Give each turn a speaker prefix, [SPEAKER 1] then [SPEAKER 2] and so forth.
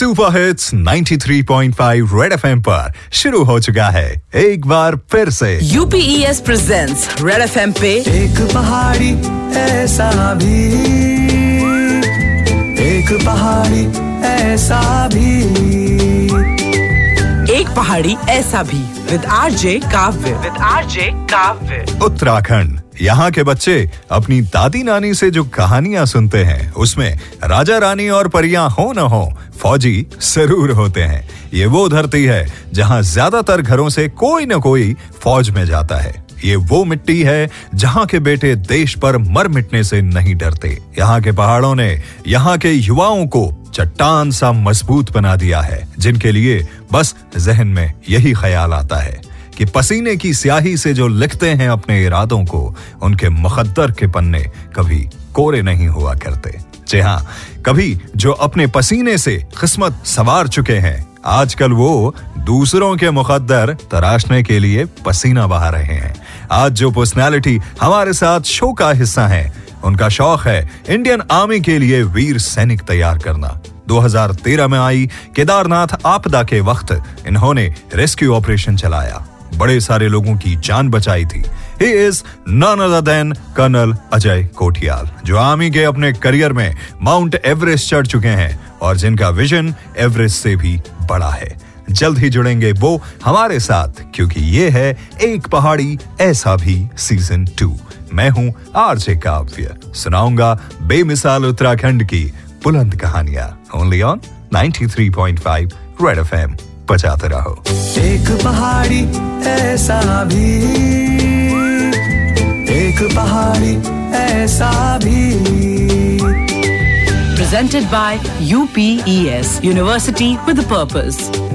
[SPEAKER 1] Super hits 93.5 red FM पर शुरू हो चुका है। एक बार फिर से।
[SPEAKER 2] यूपीएस प्रेजेंट्स रेड एफएम पे
[SPEAKER 3] एक पहाड़ी ऐसा भी। एक पहाड़ी ऐसा भी।
[SPEAKER 2] एक पहाड़ी ऐसा भी। With RJ Kavya. With RJ Kavya.
[SPEAKER 1] Uttarakhand. यहाँ के बच्चे अपनी दादी नानी से जो कहानियाँ सुनते हैं, उसमें राजा रानी और परियाँ हो न हो, फौजी ज़रूर होते हैं। ये वो धरती है जहाँ ज़्यादातर घरों से कोई न कोई फौज में जाता है। ये वो मिट्टी है जहाँ के बेटे देश पर मर मिटने से नहीं डरते। यहाँ के पहाड़ों ने यहाँ के युवाओं को चट्टान सा मज़बूत बना दिया है, जिनके लिए बस जहन में यही ख्याल आता है। कि पसीने की स्याही से जो लिखते हैं अपने इरादों को, उनके मुकद्दर के पन्ने कभी कोरे नहीं हुआ करते। जी हाँ कभी जो अपने पसीने से किस्मत सवार चुके हैं, आजकल वो दूसरों के मुकद्दर तराशने के लिए पसीना बहा रहे हैं। आज जो पर्सनालिटी हमारे साथ शो का हिस्सा है, उनका शौक है इंडियन आर्मी के लिए वीर सैनिक तैयार करना। 2013 में आई केदारनाथ आपदा के वक्त इन्होंने रेस्क्यू ऑपरेशन चलाया। बड़े सारे लोगों की जान बचाई थी। He is none other than colonel Ajay Kothiyal जो आर्मी के अपने करियर में माउंट एवरेस्ट चढ़ चुके हैं और जिनका विजन एवरेस्ट से भी बड़ा है। जल्द ही जुड़ेंगे वो हमारे साथ, क्योंकि ये है एक पहाड़ी, ऐसा भी सीज़न टू मैं हूँ आरजे काव्य। सुनाऊँगा बेमिसाल उत्तराखंड की बुलंद कहानियाँ। ओनली ऑन 93.5 रेड एफएम बजाते रहो
[SPEAKER 3] एक पहाड़ी ऐसा भी एक पहाड़ी ऐसा भी
[SPEAKER 2] presented by UPES University with a Purpose.